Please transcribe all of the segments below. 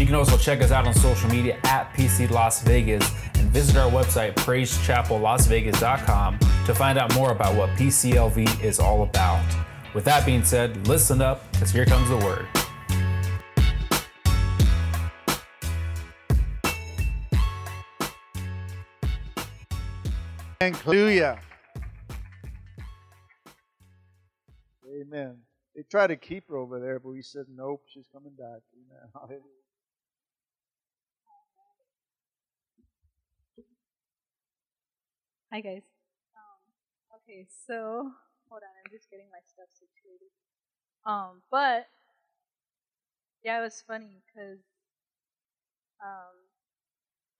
You can also check us out on social media at PC Las Vegas and visit our website, praisechapellasvegas.com, to find out more about what PCLV is all about. With that being said, listen up, because here comes the word. Hallelujah. Amen. They tried to keep her over there, but we said, nope, she's coming back. Amen. Hallelujah. Hi guys. Um, okay, so hold on, I'm just getting my stuff situated. Um, but yeah, it was funny because um,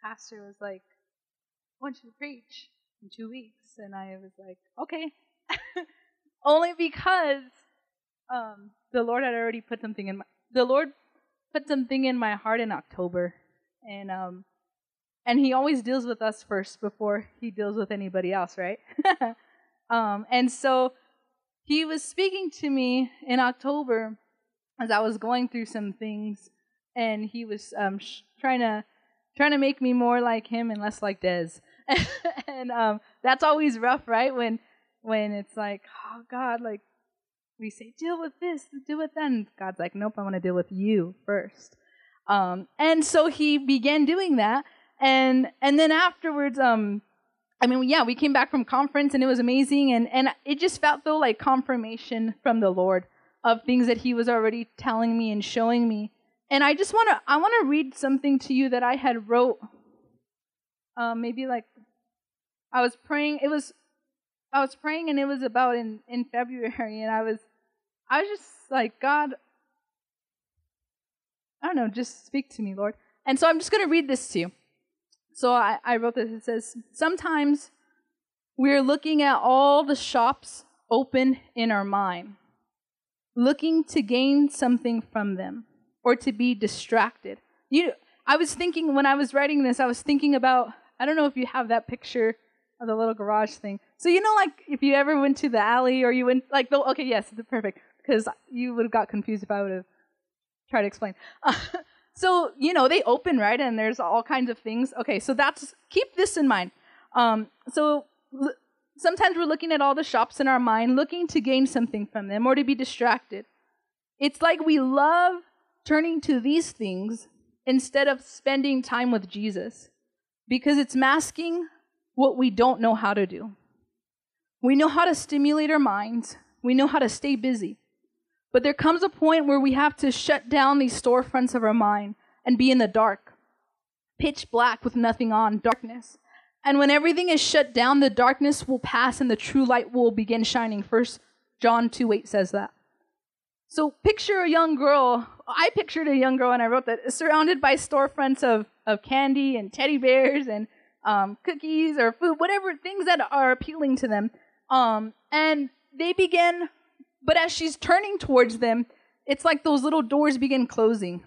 pastor was like, "I want you to preach in two weeks," and I was like, "Okay," only because um, the Lord had already put something in my the Lord put something in my heart in October, and um, and he always deals with us first before he deals with anybody else, right? um, and so he was speaking to me in October as I was going through some things, and he was um, sh- trying to trying to make me more like him and less like Dez. and um, that's always rough, right? When when it's like, oh God, like we say, deal with this, deal with that, and God's like, nope, I want to deal with you first. Um, and so he began doing that and and then afterwards um i mean yeah we came back from conference and it was amazing. And and it just felt though like confirmation from the lord of things that he was already telling me and showing me. And i just want to i want to read something to you that i had wrote um maybe like i was praying it was i was praying and it was about in in february. And i was i was just like god i don't know just speak to me lord. And so i'm just going to read this to you so I, I wrote this. It says, Sometimes we're looking at all the shops open in our mind, looking to gain something from them or to be distracted. You, I was thinking when I was writing this, I was thinking about, I don't know if you have that picture of the little garage thing. So, you know, like if you ever went to the alley or you went, like, the, okay, yes, perfect, because you would have got confused if I would have tried to explain. Uh, so, you know, they open, right? And there's all kinds of things. Okay, so that's, keep this in mind. Um, so l- sometimes we're looking at all the shops in our mind, looking to gain something from them or to be distracted. It's like we love turning to these things instead of spending time with Jesus because it's masking what we don't know how to do. We know how to stimulate our minds, we know how to stay busy. But there comes a point where we have to shut down these storefronts of our mind and be in the dark, pitch black with nothing on, darkness. And when everything is shut down, the darkness will pass and the true light will begin shining. First John 2 8 says that. So picture a young girl. I pictured a young girl and I wrote that surrounded by storefronts of, of candy and teddy bears and um, cookies or food, whatever things that are appealing to them. Um, and they begin but as she's turning towards them, it's like those little doors begin closing.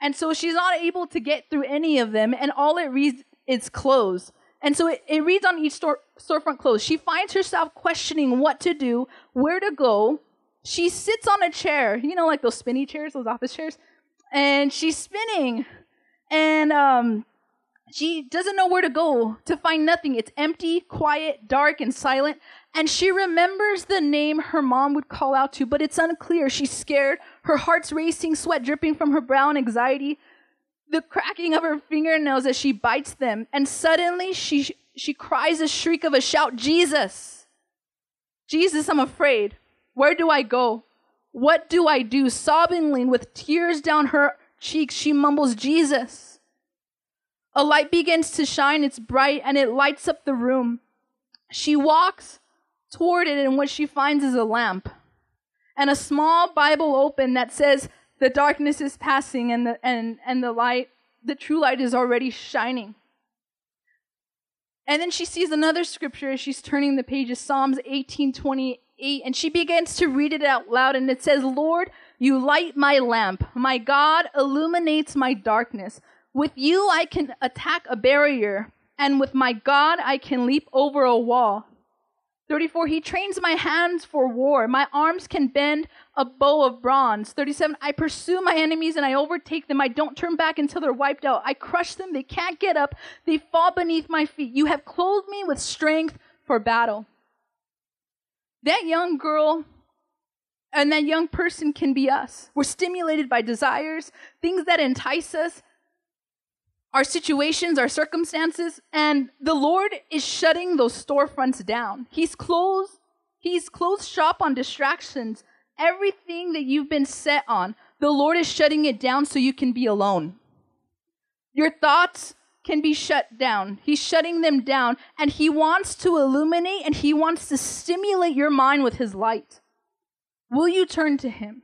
And so she's not able to get through any of them, and all it reads is close. And so it, it reads on each store, storefront close. She finds herself questioning what to do, where to go. She sits on a chair, you know, like those spinny chairs, those office chairs, and she's spinning. And um, she doesn't know where to go to find nothing. It's empty, quiet, dark, and silent. And she remembers the name her mom would call out to, but it's unclear. She's scared. Her heart's racing, sweat dripping from her brow in anxiety, the cracking of her fingernails as she bites them. And suddenly she, she cries a shriek of a shout Jesus! Jesus, I'm afraid. Where do I go? What do I do? Sobbingly, with tears down her cheeks, she mumbles, Jesus. A light begins to shine, it's bright, and it lights up the room. She walks toward it, and what she finds is a lamp and a small Bible open that says, The darkness is passing, and the, and, and the light, the true light is already shining. And then she sees another scripture as she's turning the pages, Psalms 18 28, and she begins to read it out loud. And it says, Lord, you light my lamp. My God illuminates my darkness. With you, I can attack a barrier, and with my God, I can leap over a wall. 34, he trains my hands for war. My arms can bend a bow of bronze. 37, I pursue my enemies and I overtake them. I don't turn back until they're wiped out. I crush them. They can't get up. They fall beneath my feet. You have clothed me with strength for battle. That young girl and that young person can be us. We're stimulated by desires, things that entice us, our situations, our circumstances, and the Lord is shutting those storefronts down. He's closed, He's closed shop on distractions. Everything that you've been set on, the Lord is shutting it down so you can be alone. Your thoughts can be shut down. He's shutting them down, and He wants to illuminate and He wants to stimulate your mind with His light. Will you turn to Him?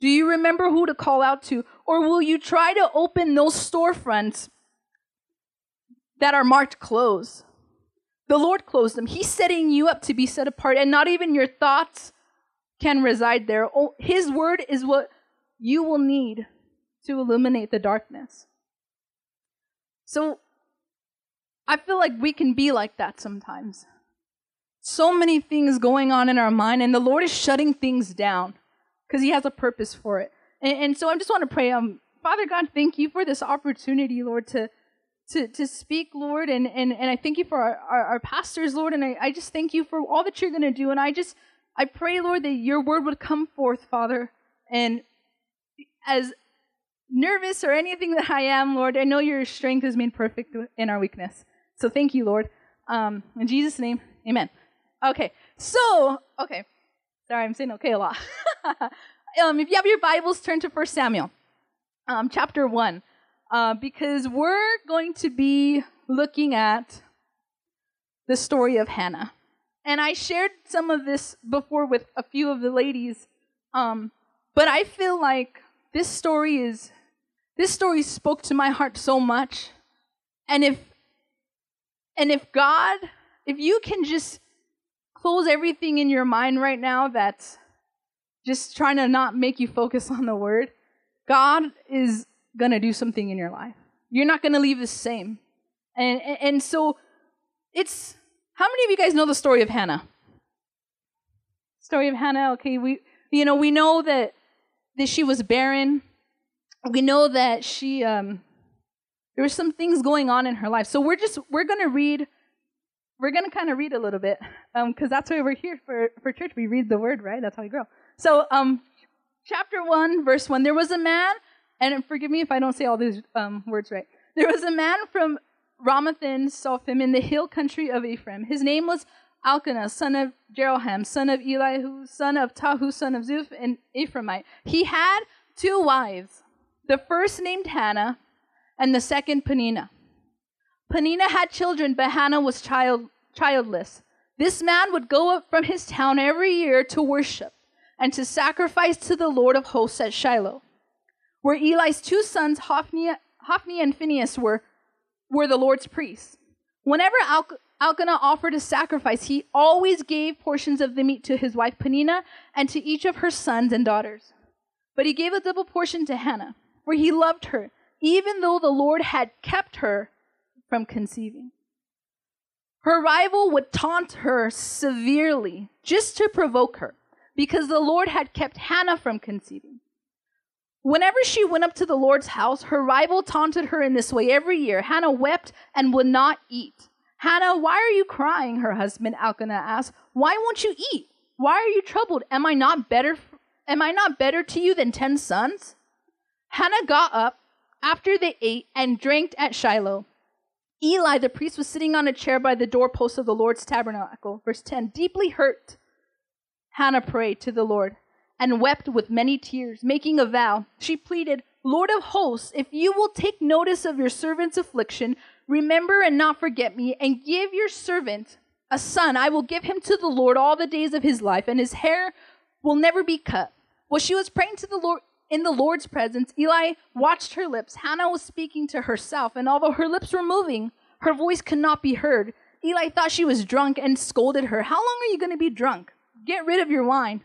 Do you remember who to call out to? Or will you try to open those storefronts that are marked closed? The Lord closed them. He's setting you up to be set apart, and not even your thoughts can reside there. Oh, his word is what you will need to illuminate the darkness. So I feel like we can be like that sometimes. So many things going on in our mind, and the Lord is shutting things down because He has a purpose for it. And, and, so I just want to pray, um, Father God, thank you for this opportunity, Lord, to to, to speak, Lord, and, and, and I thank you for our, our, our pastors, Lord, and I, I just thank you for all that you're going to do. And I just, I pray, Lord, that your word would come forth, Father, and as nervous or anything that I am, Lord, I know your strength is made perfect in our weakness. So thank you, Lord. Um, in Jesus' name, amen. Okay, so, okay. Sorry, I'm saying okay a lot. um, if you have your Bibles, turn to 1 Samuel, um, chapter 1, uh, because we're going to be looking at the story of Hannah. And I shared some of this before with a few of the ladies, um, but I feel like this story is this story spoke to my heart so much. And if and if God, if you can just close everything in your mind right now that's just trying to not make you focus on the word, God is going to do something in your life. You're not going to leave the same. And, and, and so it's how many of you guys know the story of Hannah? Story of Hannah, okay, we you know, we know that that she was barren. We know that she um there were some things going on in her life. So we're just we're going to read we're going to kind of read a little bit um because um, that's why we're here for, for church. We read the word, right? That's how we grow. So, um, chapter 1, verse 1 there was a man, and forgive me if I don't say all these um, words right. There was a man from Ramathaim, Sophim, in the hill country of Ephraim. His name was Elkanah, son of Jeroham, son of Elihu, son of Tahu, son of Zuph, and Ephraimite. He had two wives, the first named Hannah, and the second Peninnah. Peninnah had children, but Hannah was child, childless. This man would go up from his town every year to worship and to sacrifice to the Lord of hosts at Shiloh, where Eli's two sons, Hophni, Hophni and Phinehas, were, were the Lord's priests. Whenever Al- Elkanah offered a sacrifice, he always gave portions of the meat to his wife Peninnah and to each of her sons and daughters. But he gave a double portion to Hannah, for he loved her, even though the Lord had kept her from conceiving. Her rival would taunt her severely just to provoke her because the Lord had kept Hannah from conceiving. Whenever she went up to the Lord's house, her rival taunted her in this way every year. Hannah wept and would not eat. Hannah, why are you crying? Her husband Elkanah asked. Why won't you eat? Why are you troubled? Am I not better? Am I not better to you than ten sons? Hannah got up after they ate and drank at Shiloh. Eli, the priest, was sitting on a chair by the doorpost of the Lord's tabernacle. Verse 10 Deeply hurt, Hannah prayed to the Lord and wept with many tears, making a vow. She pleaded, Lord of hosts, if you will take notice of your servant's affliction, remember and not forget me, and give your servant a son, I will give him to the Lord all the days of his life, and his hair will never be cut. While she was praying to the Lord in the Lord's presence, Eli watched her lips. Hannah was speaking to herself, and although her lips were moving, her voice could not be heard. Eli thought she was drunk and scolded her. How long are you going to be drunk? Get rid of your wine.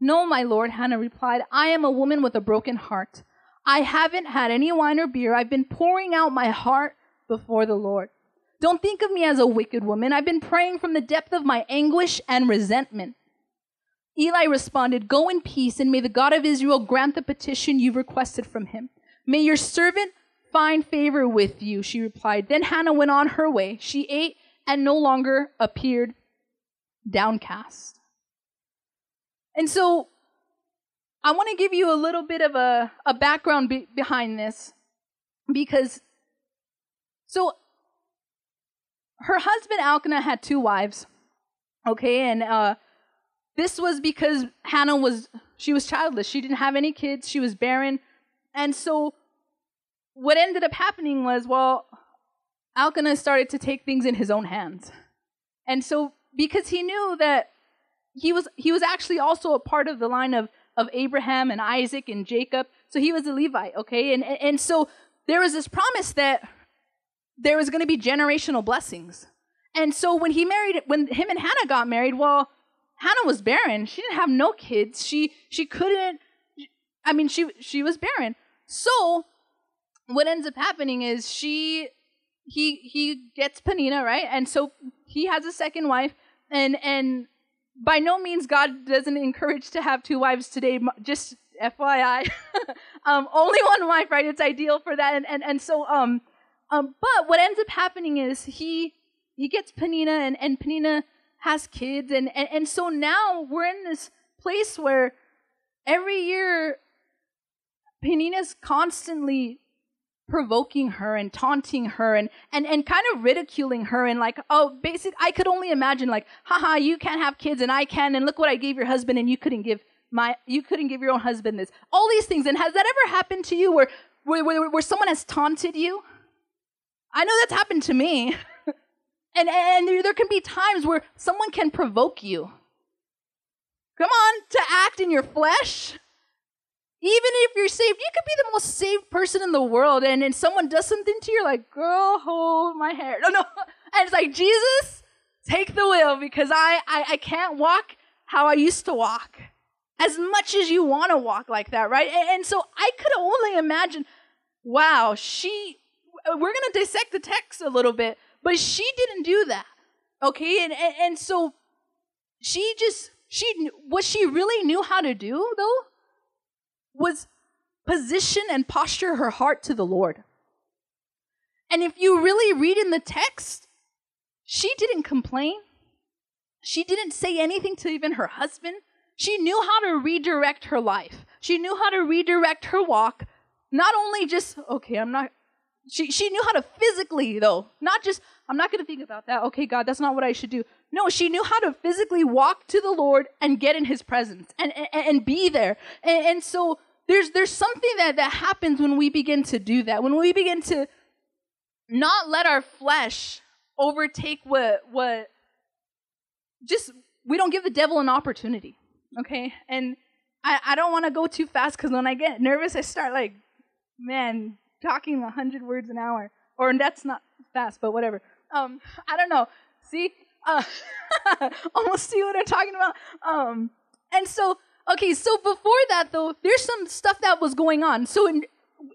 No, my lord, Hannah replied. I am a woman with a broken heart. I haven't had any wine or beer. I've been pouring out my heart before the Lord. Don't think of me as a wicked woman. I've been praying from the depth of my anguish and resentment. Eli responded, Go in peace, and may the God of Israel grant the petition you've requested from him. May your servant find favor with you, she replied. Then Hannah went on her way. She ate and no longer appeared downcast. And so I want to give you a little bit of a, a background be- behind this because so her husband Elkanah had two wives, okay, and uh, this was because Hannah was she was childless. She didn't have any kids. She was barren, and so what ended up happening was, well, Elkanah started to take things in his own hands, and so because he knew that he was he was actually also a part of the line of of Abraham and Isaac and Jacob, so he was a Levite, okay, and and, and so there was this promise that there was going to be generational blessings. And so when he married, when him and Hannah got married, well, Hannah was barren. She didn't have no kids. She she couldn't. I mean, she she was barren. So what ends up happening is she he he gets Peninnah right, and so he has a second wife, and and by no means God doesn't encourage to have two wives today. Just FYI, um, only one wife, right? It's ideal for that, and and and so um um, but what ends up happening is he he gets Panina, and, and Peninnah has kids and, and, and so now we're in this place where every year Peninnah's constantly provoking her and taunting her and, and, and kind of ridiculing her and like, oh, basic I could only imagine like, haha, you can't have kids and I can and look what I gave your husband and you couldn't give my you couldn't give your own husband this. All these things. And has that ever happened to you where where, where, where someone has taunted you? I know that's happened to me. and, and there can be times where someone can provoke you. Come on, to act in your flesh. Even if you're saved, you could be the most saved person in the world, and then someone does something to you, like, girl, hold my hair. No, no. And it's like, Jesus, take the wheel because I, I, I can't walk how I used to walk. As much as you want to walk like that, right? And, and so I could only imagine, wow, she we're going to dissect the text a little bit, but she didn't do that. Okay? And, and, and so she just, she, what she really knew how to do, though, was position and posture her heart to the Lord. And if you really read in the text, she didn't complain. She didn't say anything to even her husband. She knew how to redirect her life. She knew how to redirect her walk. Not only just, okay, I'm not she, she knew how to physically, though, not just, I'm not going to think about that. Okay, God, that's not what I should do. No, she knew how to physically walk to the Lord and get in his presence and, and, and be there. And, and so there's, there's something that, that happens when we begin to do that, when we begin to not let our flesh overtake what, what, just, we don't give the devil an opportunity, okay? And I, I don't want to go too fast because when I get nervous, I start like, man, talking 100 words an hour. Or that's not fast, but whatever. Um, I don't know. See? Uh, almost see what I'm talking about. Um, and so, okay, so before that, though, there's some stuff that was going on. So in,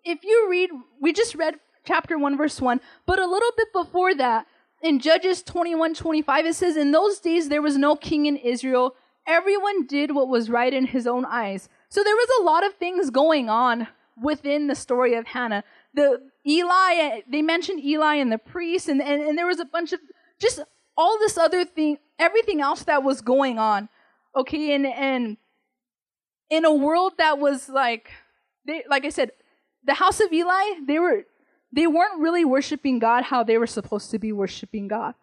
if you read, we just read chapter 1, verse 1, but a little bit before that, in Judges 21 25, it says, In those days there was no king in Israel. Everyone did what was right in his own eyes. So there was a lot of things going on within the story of Hannah. The Eli, eh, they mentioned Eli and the priest, and, and, and there was a bunch of just all this other thing, everything else that was going on. Okay, and and in a world that was like, they, like I said, the house of Eli, they were they weren't really worshiping God how they were supposed to be worshiping God.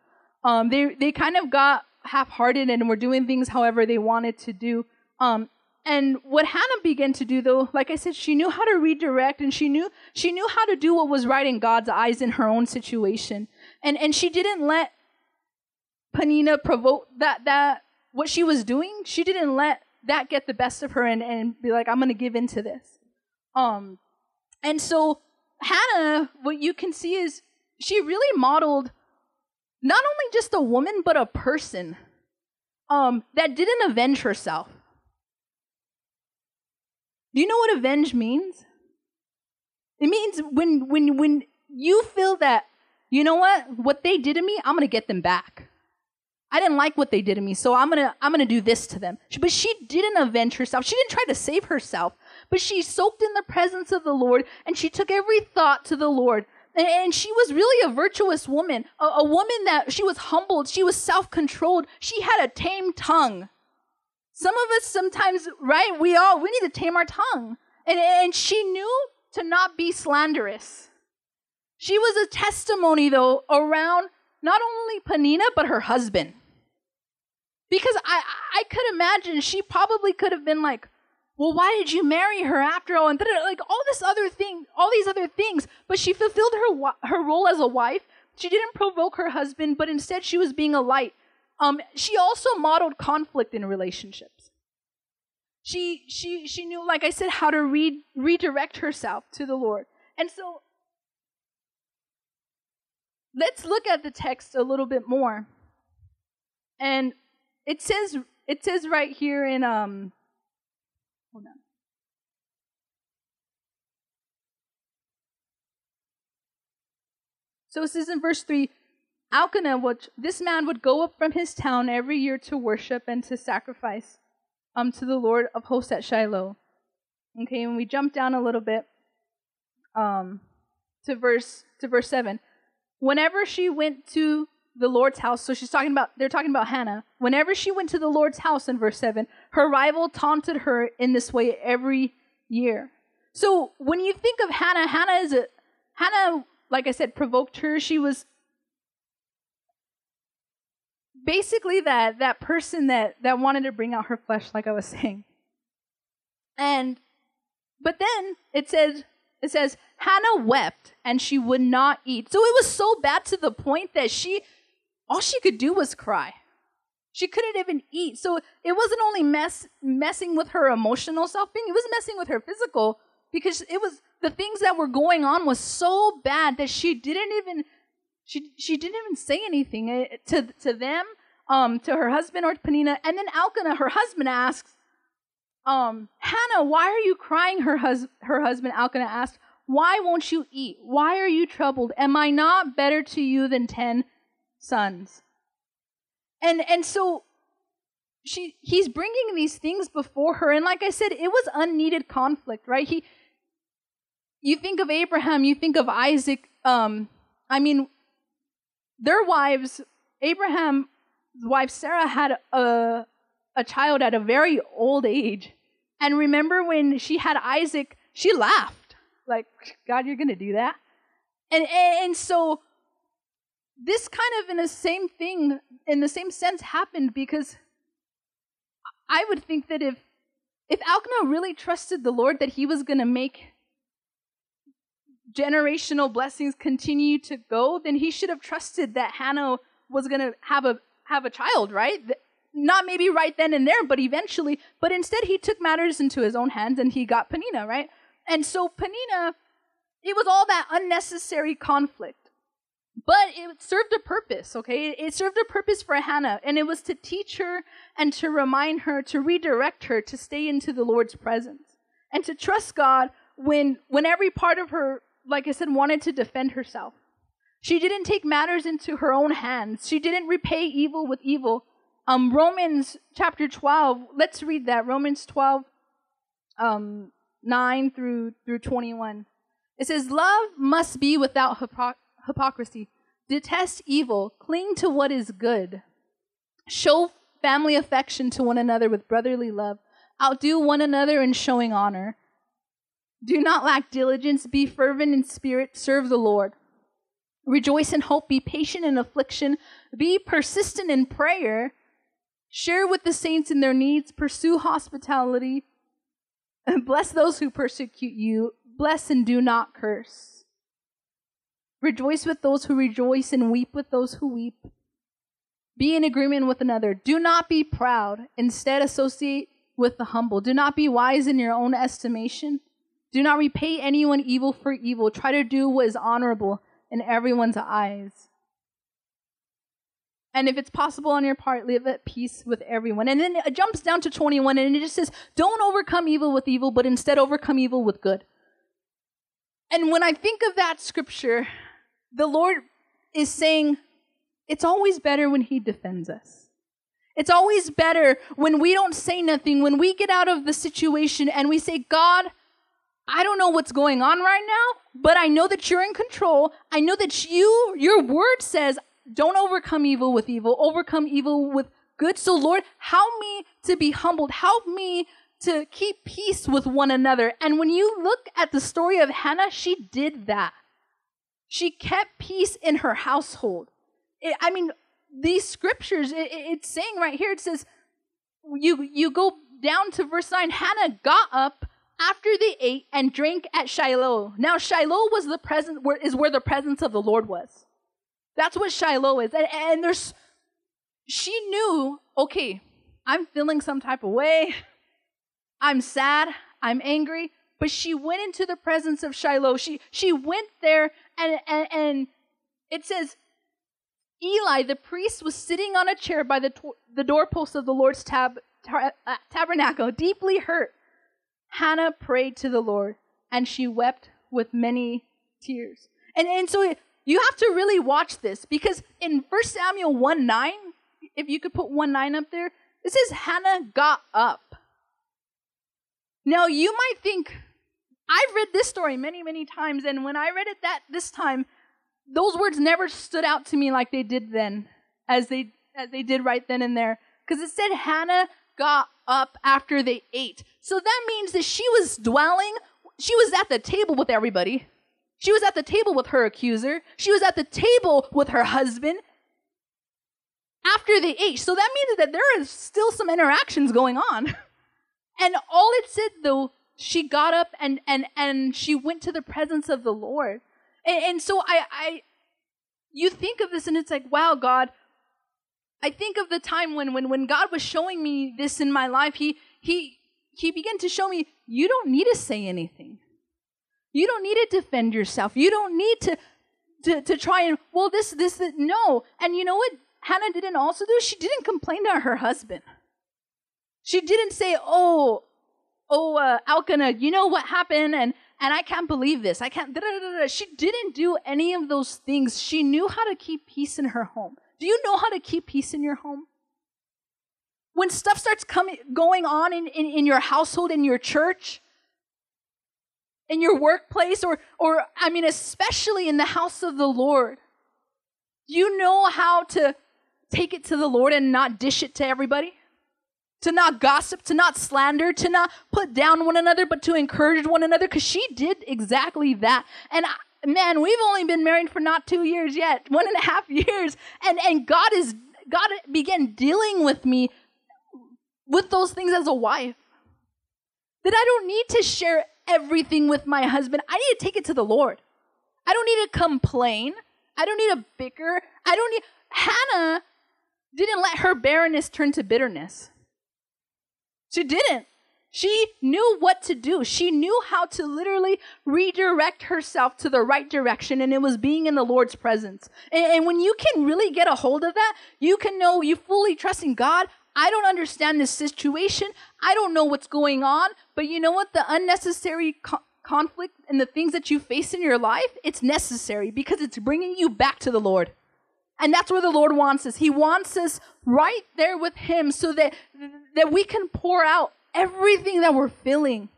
Um, they they kind of got half-hearted and were doing things however they wanted to do. Um, and what Hannah began to do though, like I said, she knew how to redirect and she knew she knew how to do what was right in God's eyes in her own situation. And and she didn't let Peninnah provoke that that what she was doing, she didn't let that get the best of her and, and be like, I'm gonna give in to this. Um and so Hannah, what you can see is she really modeled not only just a woman, but a person um, that didn't avenge herself. Do you know what avenge means? It means when when when you feel that you know what what they did to me, I'm gonna get them back. I didn't like what they did to me, so I'm gonna I'm gonna do this to them. But she didn't avenge herself. She didn't try to save herself, but she soaked in the presence of the Lord and she took every thought to the Lord. And, she was really a virtuous woman, a, a woman that she was humbled, she was self-controlled, she had a tame tongue. Some of us sometimes, right? We all we need to tame our tongue. And, and she knew to not be slanderous. She was a testimony though around not only Peninnah but her husband. Because I, I could imagine she probably could have been like, well, why did you marry her after all? And like all this other thing, all these other things. But she fulfilled her her role as a wife. She didn't provoke her husband, but instead she was being a light. Um, she also modeled conflict in relationships. She she she knew, like I said, how to re- redirect herself to the Lord. And so, let's look at the text a little bit more. And it says it says right here in um hold on. So it says in verse 3 Elkanah, would, this man would go up from his town every year to worship and to sacrifice um, to the Lord of hosts at Shiloh. Okay, and we jump down a little bit um, to verse to verse seven. Whenever she went to the Lord's house. So she's talking about, they're talking about Hannah. Whenever she went to the Lord's house in verse 7, her rival taunted her in this way every year. So when you think of Hannah, Hannah is a, Hannah, like I said, provoked her. She was basically that, that person that, that wanted to bring out her flesh, like I was saying. And, but then it says, it says, Hannah wept and she would not eat. So it was so bad to the point that she all she could do was cry. She couldn't even eat. So it wasn't only mess messing with her emotional self-being, it was messing with her physical because it was the things that were going on was so bad that she didn't even she she didn't even say anything eh, to to them, um, to her husband or to Peninnah. And then Elkanah, her husband, asks, um, Hannah, why are you crying? Her hus- her husband Elkanah asked, Why won't you eat? Why are you troubled? Am I not better to you than ten sons. And and so she he's bringing these things before her and like I said it was unneeded conflict, right? He you think of Abraham, you think of Isaac um I mean their wives Abraham's wife Sarah had a a child at a very old age. And remember when she had Isaac, she laughed. Like, God, you're going to do that? And, and, and so this kind of in the same thing in the same sense happened because I would think that if if Elkanah really trusted the Lord that he was going to make generational blessings continue to go, then he should have trusted that Hannah was going to have a have a child, right? Not maybe right then and there, but eventually. But instead, he took matters into his own hands and he got Peninnah, right? And so Peninnah, it was all that unnecessary conflict. But it served a purpose, okay? It served a purpose for Hannah, and it was to teach her and to remind her, to redirect her to stay into the Lord's presence and to trust God when, when every part of her, like I said, wanted to defend herself. She didn't take matters into her own hands. She didn't repay evil with evil. Um, Romans chapter 12, let's read that. Romans 12, um, 9 through, through 21. It says, Love must be without hypocrisy hypocrisy. Detest evil, cling to what is good. Show family affection to one another with brotherly love. Outdo one another in showing honor. Do not lack diligence, be fervent in spirit, serve the Lord. Rejoice in hope, be patient in affliction, be persistent in prayer. Share with the saints in their needs, pursue hospitality. Bless those who persecute you, bless and do not curse. Rejoice with those who rejoice and weep with those who weep. Be in agreement with another. Do not be proud. Instead, associate with the humble. Do not be wise in your own estimation. Do not repay anyone evil for evil. Try to do what is honorable in everyone's eyes. And if it's possible on your part, live at peace with everyone. And then it jumps down to 21 and it just says, Don't overcome evil with evil, but instead overcome evil with good. And when I think of that scripture, the Lord is saying, It's always better when He defends us. It's always better when we don't say nothing, when we get out of the situation and we say, God, I don't know what's going on right now, but I know that you're in control. I know that you, your word says, don't overcome evil with evil, overcome evil with good. So, Lord, help me to be humbled. Help me to keep peace with one another. And when you look at the story of Hannah, she did that. She kept peace in her household. It, I mean, these scriptures, it, it's saying right here, it says, you, you go down to verse 9, Hannah got up after they ate and drank at Shiloh. Now, Shiloh was the presence, where, is where the presence of the Lord was. That's what Shiloh is. And, and there's, she knew, okay, I'm feeling some type of way. I'm sad. I'm angry. But she went into the presence of Shiloh. She, she went there and, and, and it says, Eli, the priest, was sitting on a chair by the, the doorpost of the Lord's tab, uh, tabernacle, deeply hurt. Hannah prayed to the Lord, and she wept with many tears. And, and so you have to really watch this because in 1 Samuel 1 9, if you could put 1 9 up there, it says Hannah got up. Now you might think, I've read this story many, many times, and when I read it that this time, those words never stood out to me like they did then, as they as they did right then and there. Because it said Hannah got up after they ate. So that means that she was dwelling, she was at the table with everybody. She was at the table with her accuser. She was at the table with her husband after they ate. So that means that there is still some interactions going on. And all it said though, she got up and and and she went to the presence of the Lord. And, and so I I you think of this and it's like, wow, God, I think of the time when when when God was showing me this in my life, he he he began to show me you don't need to say anything. You don't need to defend yourself. You don't need to, to, to try and, well, this, this, this, no. And you know what Hannah didn't also do? She didn't complain to her husband. She didn't say, oh, oh, uh, Elkanah, you know what happened? And, and I can't believe this. I can't. Da, da, da, she didn't do any of those things. She knew how to keep peace in her home. Do you know how to keep peace in your home? When stuff starts coming, going on in, in, in your household, in your church, in your workplace or or I mean especially in the house of the Lord. You know how to take it to the Lord and not dish it to everybody? To not gossip, to not slander, to not put down one another, but to encourage one another because she did exactly that. And I, man, we've only been married for not two years yet, one and a half years. And, and God is, God began dealing with me with those things as a wife. That I don't need to share everything with my husband. I need to take it to the Lord. I don't need to complain. I don't need to bicker. I don't need. Hannah didn't let her barrenness turn to bitterness. She didn't. She knew what to do. She knew how to literally redirect herself to the right direction, and it was being in the Lord's presence. And, and, when you can really get a hold of that, you can know you fully trust in God. I don't understand this situation. I don't know what's going on. But you know what? The unnecessary co- conflict and the things that you face in your life, it's necessary because it's bringing you back to the Lord. And that's where the Lord wants us. He wants us right there with Him so that, that we can pour out everything that we're feeling,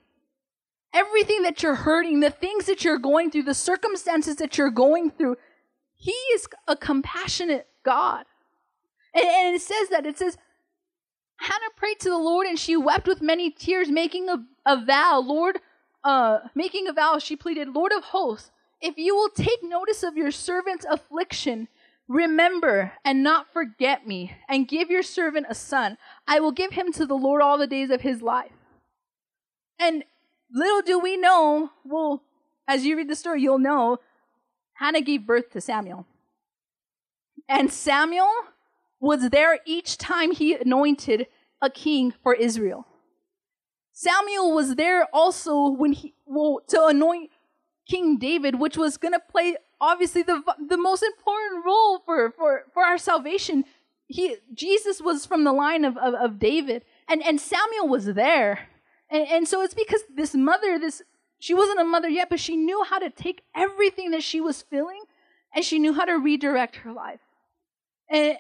everything that you're hurting, the things that you're going through, the circumstances that you're going through. He is a compassionate God. And, and it says that. It says, Hannah prayed to the Lord and she wept with many tears, making a, a vow. Lord, uh, making a vow, she pleaded, Lord of hosts, if you will take notice of your servant's affliction, remember and not forget me, and give your servant a son. I will give him to the Lord all the days of his life. And little do we know, well, as you read the story, you'll know, Hannah gave birth to Samuel. And Samuel was there each time he anointed a king for Israel. Samuel was there also when he well, to anoint King David, which was going to play obviously the the most important role for, for, for our salvation. he Jesus was from the line of, of, of David, and, and Samuel was there. And, and so it's because this mother, this she wasn't a mother yet, but she knew how to take everything that she was feeling and she knew how to redirect her life. And,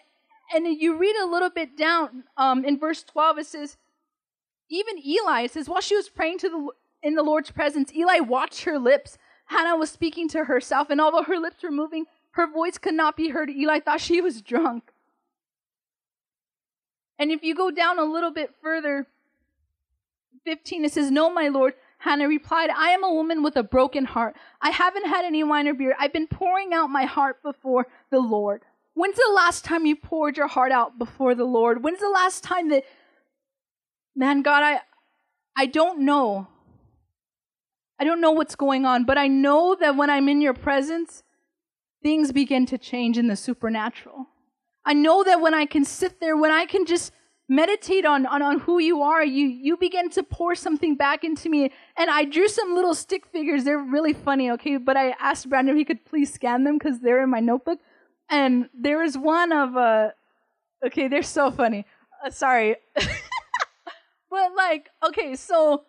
and you read a little bit down um, in verse 12, it says, even Eli, it says, while she was praying to the, in the Lord's presence, Eli watched her lips. Hannah was speaking to herself, and although her lips were moving, her voice could not be heard. Eli thought she was drunk. And if you go down a little bit further, 15, it says, No, my Lord. Hannah replied, I am a woman with a broken heart. I haven't had any wine or beer. I've been pouring out my heart before the Lord. When's the last time you poured your heart out before the Lord? When's the last time that, man, God, I, I don't know. I don't know what's going on, but I know that when I'm in your presence, things begin to change in the supernatural. I know that when I can sit there, when I can just meditate on, on, on who you are, you, you begin to pour something back into me. And I drew some little stick figures. They're really funny, okay? But I asked Brandon if he could please scan them because they're in my notebook. And there is one of, uh, okay, they're so funny. Uh, sorry. but like, okay, so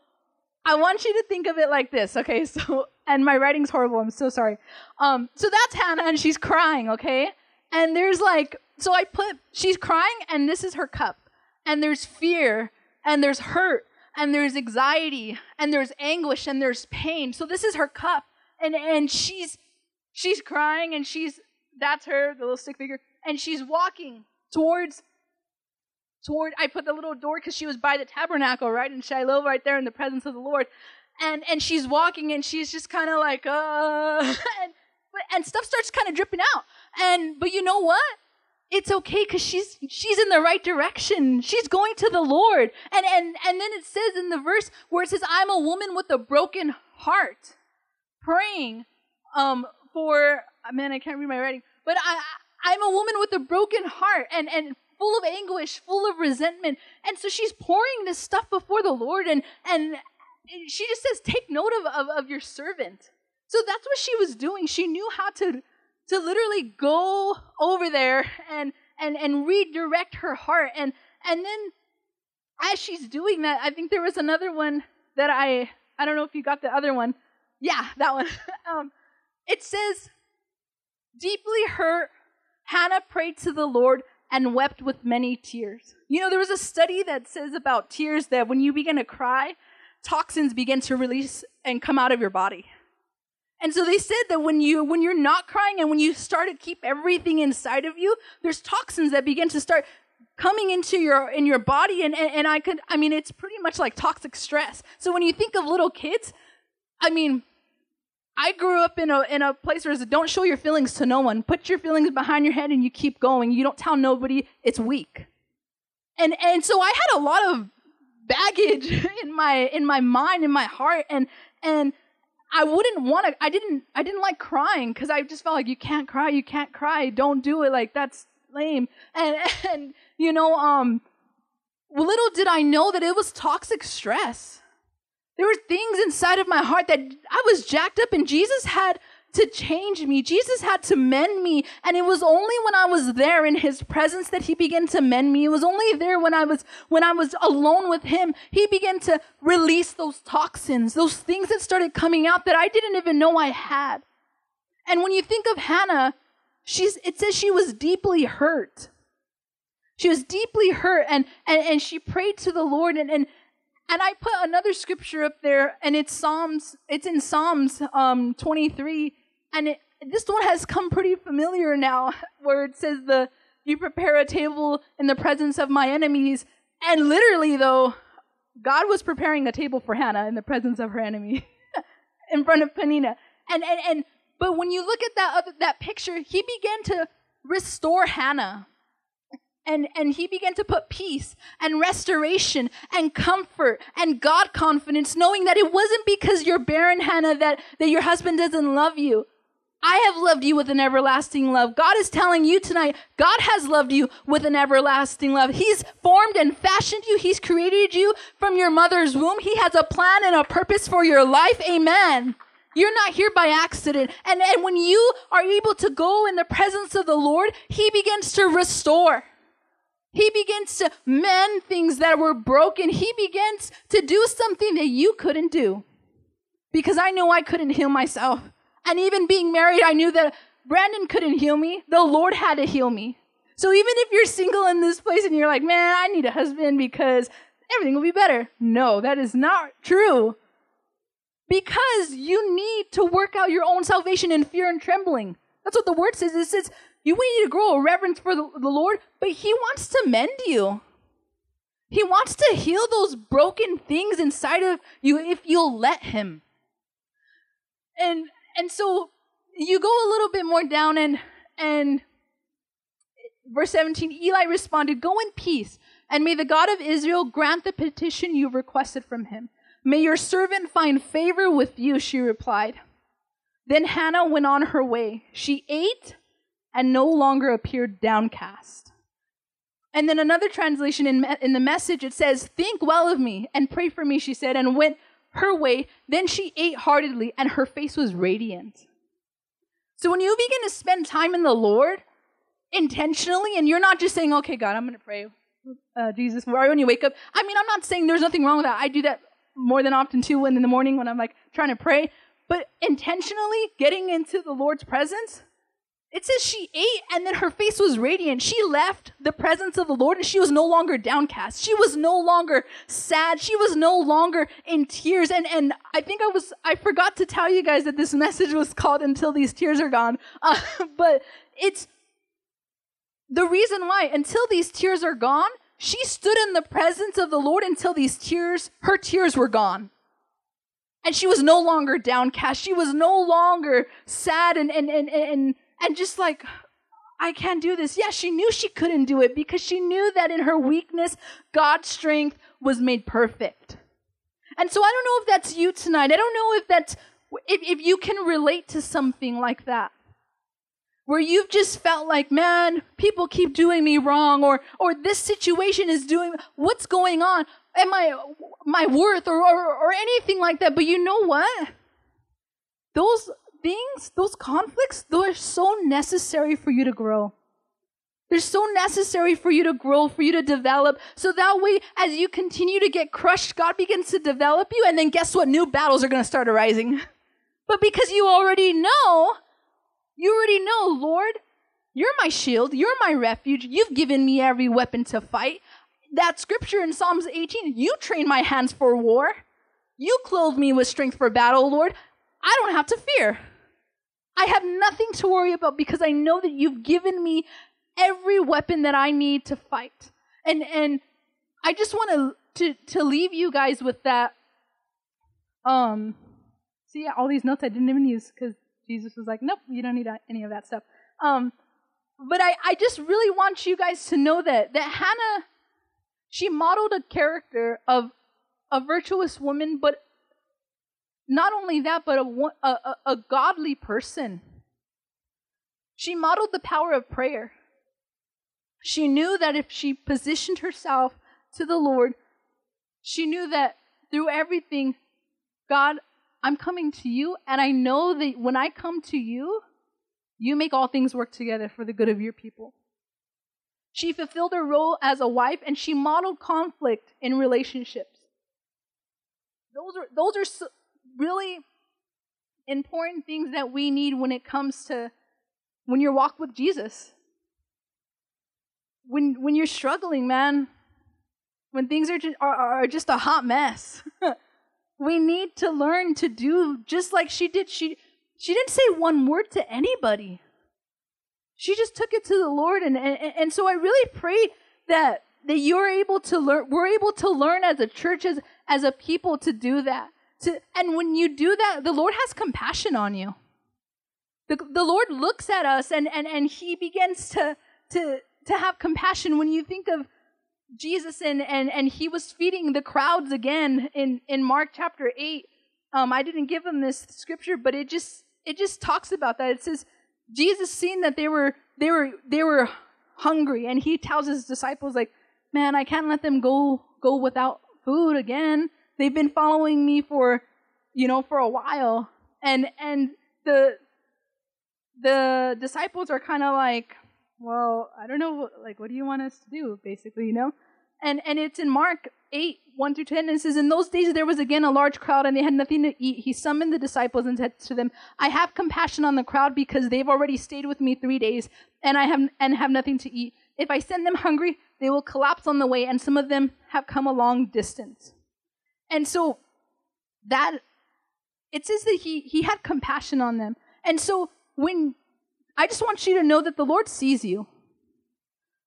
I want you to think of it like this, okay? So, and my writing's horrible. I'm so sorry. Um, so that's Hannah, and she's crying, okay? And there's like, so I put, she's crying, and this is her cup and there's fear and there's hurt and there's anxiety and there's anguish and there's pain. So this is her cup and and she's she's crying and she's that's her the little stick figure and she's walking towards toward I put the little door cuz she was by the tabernacle right in Shiloh right there in the presence of the Lord. And and she's walking and she's just kind of like uh and and stuff starts kind of dripping out. And but you know what? it's okay because she's she's in the right direction she's going to the lord and and and then it says in the verse where it says i'm a woman with a broken heart praying um for man i can't read my writing but i i'm a woman with a broken heart and and full of anguish full of resentment. And so she's pouring this stuff before the lord and and she just says take note of, of, of your servant. So that's what she was doing. She knew how to to literally go over there and and and redirect her heart. And and then as she's doing that i think there was another one that i i don't know if you got the other one. Yeah that one. Um, it says deeply hurt hannah prayed to the lord and wept with many tears. You know there was a study that says about tears that when you begin to cry toxins begin to release and come out of your body. And so they said that when you when you're not crying and when you start to keep everything inside of you, there's toxins that begin to start coming into your in your body. And, and, and I could I mean it's pretty much like toxic stress. So when you think of little kids, I mean I grew up in a in a place where it's don't show your feelings to no one. Put your feelings behind your head and you keep going. You don't tell nobody it's weak. And and so I had a lot of baggage in my in my mind in my heart and and I wouldn't want to. I didn't. I didn't like crying because I just felt like you can't cry. You can't cry. Don't do it. Like that's lame. And and you know, um, little did I know that it was toxic stress. There were things inside of my heart that I was jacked up, and Jesus had to change me. Jesus had to mend me. And it was only when I was there in his presence that he began to mend me. It was only there when I was, when I was alone with him, he began to release those toxins, those things that started coming out that I didn't even know I had. And when you think of Hannah, she's, it says she was deeply hurt. She was deeply hurt and, and, and she prayed to the Lord and, and, and I put another scripture up there, and it's Psalms. It's in Psalms um, 23, and it, this one has come pretty familiar now, where it says the you prepare a table in the presence of my enemies. And literally, though, God was preparing a table for Hannah in the presence of her enemy, in front of Peninnah. And and and but when you look at that other, that picture, he began to restore Hannah. And, and he began to put peace and restoration and comfort and God confidence, knowing that it wasn't because you're barren, Hannah, that, that your husband doesn't love you, I have loved you with an everlasting love. God is telling you tonight, God has loved you with an everlasting love. He's formed and fashioned you. He's created you from your mother's womb. He has a plan and a purpose for your life. Amen. You're not here by accident. And, and when you are able to go in the presence of the Lord, He begins to restore. He begins to mend things that were broken. He begins to do something that you couldn't do. Because I knew I couldn't heal myself. And even being married, I knew that Brandon couldn't heal me. The Lord had to heal me. So even if you're single in this place and you're like, man, I need a husband because everything will be better. No, that is not true. Because you need to work out your own salvation in fear and trembling. That's what the word says. It says you need to grow a reverence for the, the Lord, but He wants to mend you. He wants to heal those broken things inside of you if you'll let Him. And and so you go a little bit more down and and verse 17 Eli responded, "Go in peace, and may the God of Israel grant the petition you've requested from him. May your servant find favor with you," she replied. Then Hannah went on her way. She ate and no longer appeared downcast. And then another translation in, in the message, it says, Think well of me and pray for me, she said, and went her way. Then she ate heartily, and her face was radiant. So when you begin to spend time in the Lord intentionally, and you're not just saying, Okay, God, I'm going to pray, uh, Jesus, right when you wake up. I mean, I'm not saying there's nothing wrong with that. I do that more than often too when in the morning when I'm like trying to pray. But intentionally getting into the Lord's presence, it says she ate and then her face was radiant. She left the presence of the Lord and she was no longer downcast. She was no longer sad. She was no longer in tears. And, and I think I was, I forgot to tell you guys that this message was called Until These Tears Are Gone. Uh, but it's the reason why, until these tears are gone, she stood in the presence of the Lord until these tears, her tears were gone. And she was no longer downcast. She was no longer sad and, and, and, and, and just like, I can't do this. Yeah, she knew she couldn't do it because she knew that in her weakness, God's strength was made perfect. And so I don't know if that's you tonight. I don't know if that's, if, if you can relate to something like that. Where you've just felt like, man, people keep doing me wrong, or or this situation is doing what's going on? Am I my worth or, or or anything like that? But you know what? Those things, those conflicts, they're so necessary for you to grow. They're so necessary for you to grow, for you to develop. So that way, as you continue to get crushed, God begins to develop you. And then guess what? New battles are going to start arising. But because you already know, you already know, Lord, you're my shield. You're my refuge. You've given me every weapon to fight. That scripture in Psalms 18, you train my hands for war. You clothe me with strength for battle, Lord. I don't have to fear. I have nothing to worry about because I know that you've given me every weapon that I need to fight. And and I just want to to leave you guys with that. Um, see all these notes I didn't even use because Jesus was like, nope, you don't need any of that stuff. Um, but I I just really want you guys to know that that Hannah, she modeled a character of a virtuous woman, but not only that, but a, a, a godly person. She modeled the power of prayer. She knew that if she positioned herself to the Lord, she knew that through everything, God, I'm coming to you, and I know that when I come to you, you make all things work together for the good of your people. She fulfilled her role as a wife, and she modeled conflict in relationships. Those are those are really important things that we need when it comes to when you walk with Jesus. When when you're struggling, man, when things are just, are, are just a hot mess, we need to learn to do just like she did. She she didn't say one word to anybody. She just took it to the Lord, and and, and so I really prayed that that you're able to learn. We're able to learn as a church, as as a people, to do that to, and when you do that, the Lord has compassion on you. The, the Lord looks at us and, and, and he begins to, to, to have compassion. When you think of Jesus and, and, and he was feeding the crowds again in, in Mark chapter 8. Um, I didn't give him this scripture, but it just it just talks about that. It says Jesus seen that they were they were they were hungry, and he tells his disciples like, "Man, I can't let them go go without food again." They've been following me for, you know, for a while. And and the the disciples are kind of like, well, I don't know, like, what do you want us to do, basically, you know? And, and it's in Mark 8, 1 through 10, and it says, In those days there was again a large crowd, and they had nothing to eat. He summoned the disciples and said to them, I have compassion on the crowd because they've already stayed with me three days, and I have, and have nothing to eat. If I send them hungry, they will collapse on the way, and some of them have come a long distance. And so that it says that he he had compassion on them. And so when I just want you to know that the Lord sees you.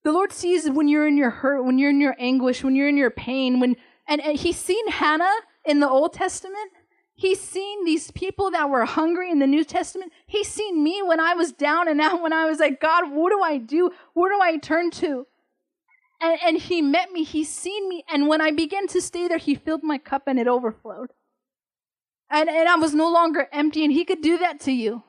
The Lord sees when you're in your hurt, when you're in your anguish, when you're in your pain, when and, and he's seen Hannah in the Old Testament. He's seen these people that were hungry in the New Testament. He's seen me when I was down and out when I was like, God, what do I do? Where do I turn to? And, and he met me, he seen me, and when I began to stay there, he filled my cup and it overflowed. And, and I was no longer empty, and he could do that to you.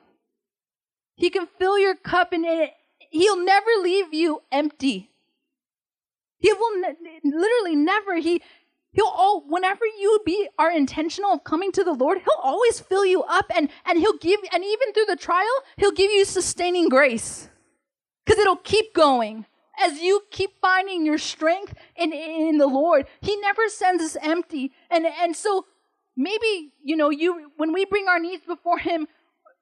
He can fill your cup, and it, he'll never leave you empty. He will ne- literally never. He he'll all whenever you be are intentional of coming to the Lord, he'll always fill you up, and and he'll give, and even through the trial, he'll give you sustaining grace, because it'll keep going as you keep finding your strength in, in the Lord. He never sends us empty. And, and so maybe, you know, you, when we bring our needs before him,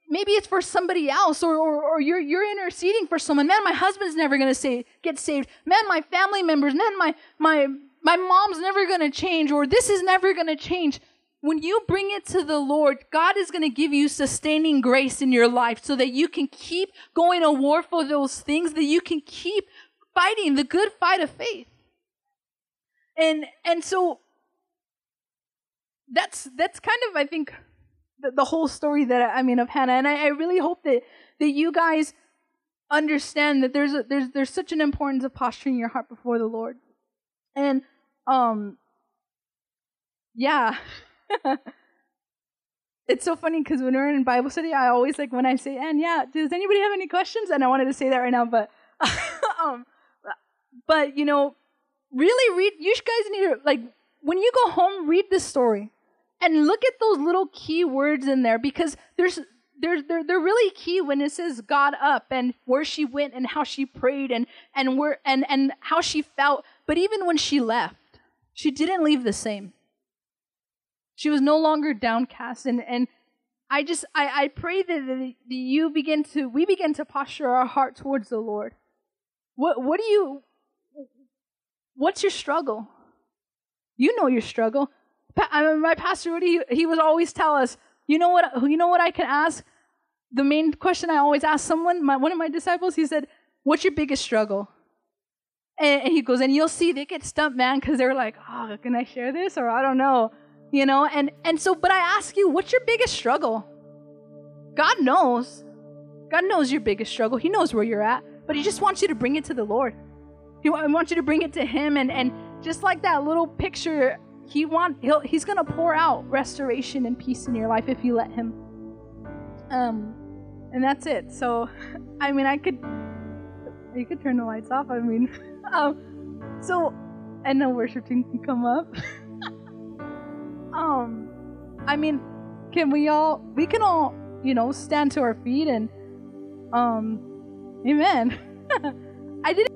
maybe it's for somebody else or, or, or you're, you're interceding for someone. Man, my husband's never going to say, get saved. Man, my family members, man, my, my, my mom's never going to change or this is never going to change. When you bring it to the Lord, God is going to give you sustaining grace in your life so that you can keep going to war for those things, that you can keep fighting the good fight of faith. And and so that's that's kind of I think the, the whole story that I mean of Hannah, and I, I, really hope that that you guys understand that there's a, there's there's such an importance of posturing your heart before the Lord, and um yeah. it's so funny because when we're in Bible study, I always like when I say, "And yeah, does anybody have any questions?" And I wanted to say that right now, but um, but you know, really read. You guys need to like when you go home, read this story and look at those little key words in there because there's they're, they're, they're really key when it says God up and where she went and how she prayed and, and where and, and how she felt. But even when she left, she didn't leave the same. She was no longer downcast. And, and I just I, I pray that, that you begin to we begin to posture our heart towards the Lord. What what do you What's your struggle? You know your struggle. I mean, my pastor Rudy, he, he would always tell us, you know what? You know what I can ask. The main question I always ask someone, my, one of my disciples, he said, "What's your biggest struggle?" And, and he goes, and you'll see they get stumped, man, because they're like, "Oh, can I share this?" Or I don't know, you know. And and so, but I ask you, what's your biggest struggle? God knows. God knows your biggest struggle. He knows where you're at, but He just wants you to bring it to the Lord. I want you to bring it to Him, and and just like that little picture, He want he'll, He's gonna pour out restoration and peace in your life if you let Him. Um, and that's it. So, I mean, I could you could turn the lights off. I mean, um, so and the worship team can come up. um, I mean, can we all? We can all, you know, stand to our feet and, um, amen. I didn't.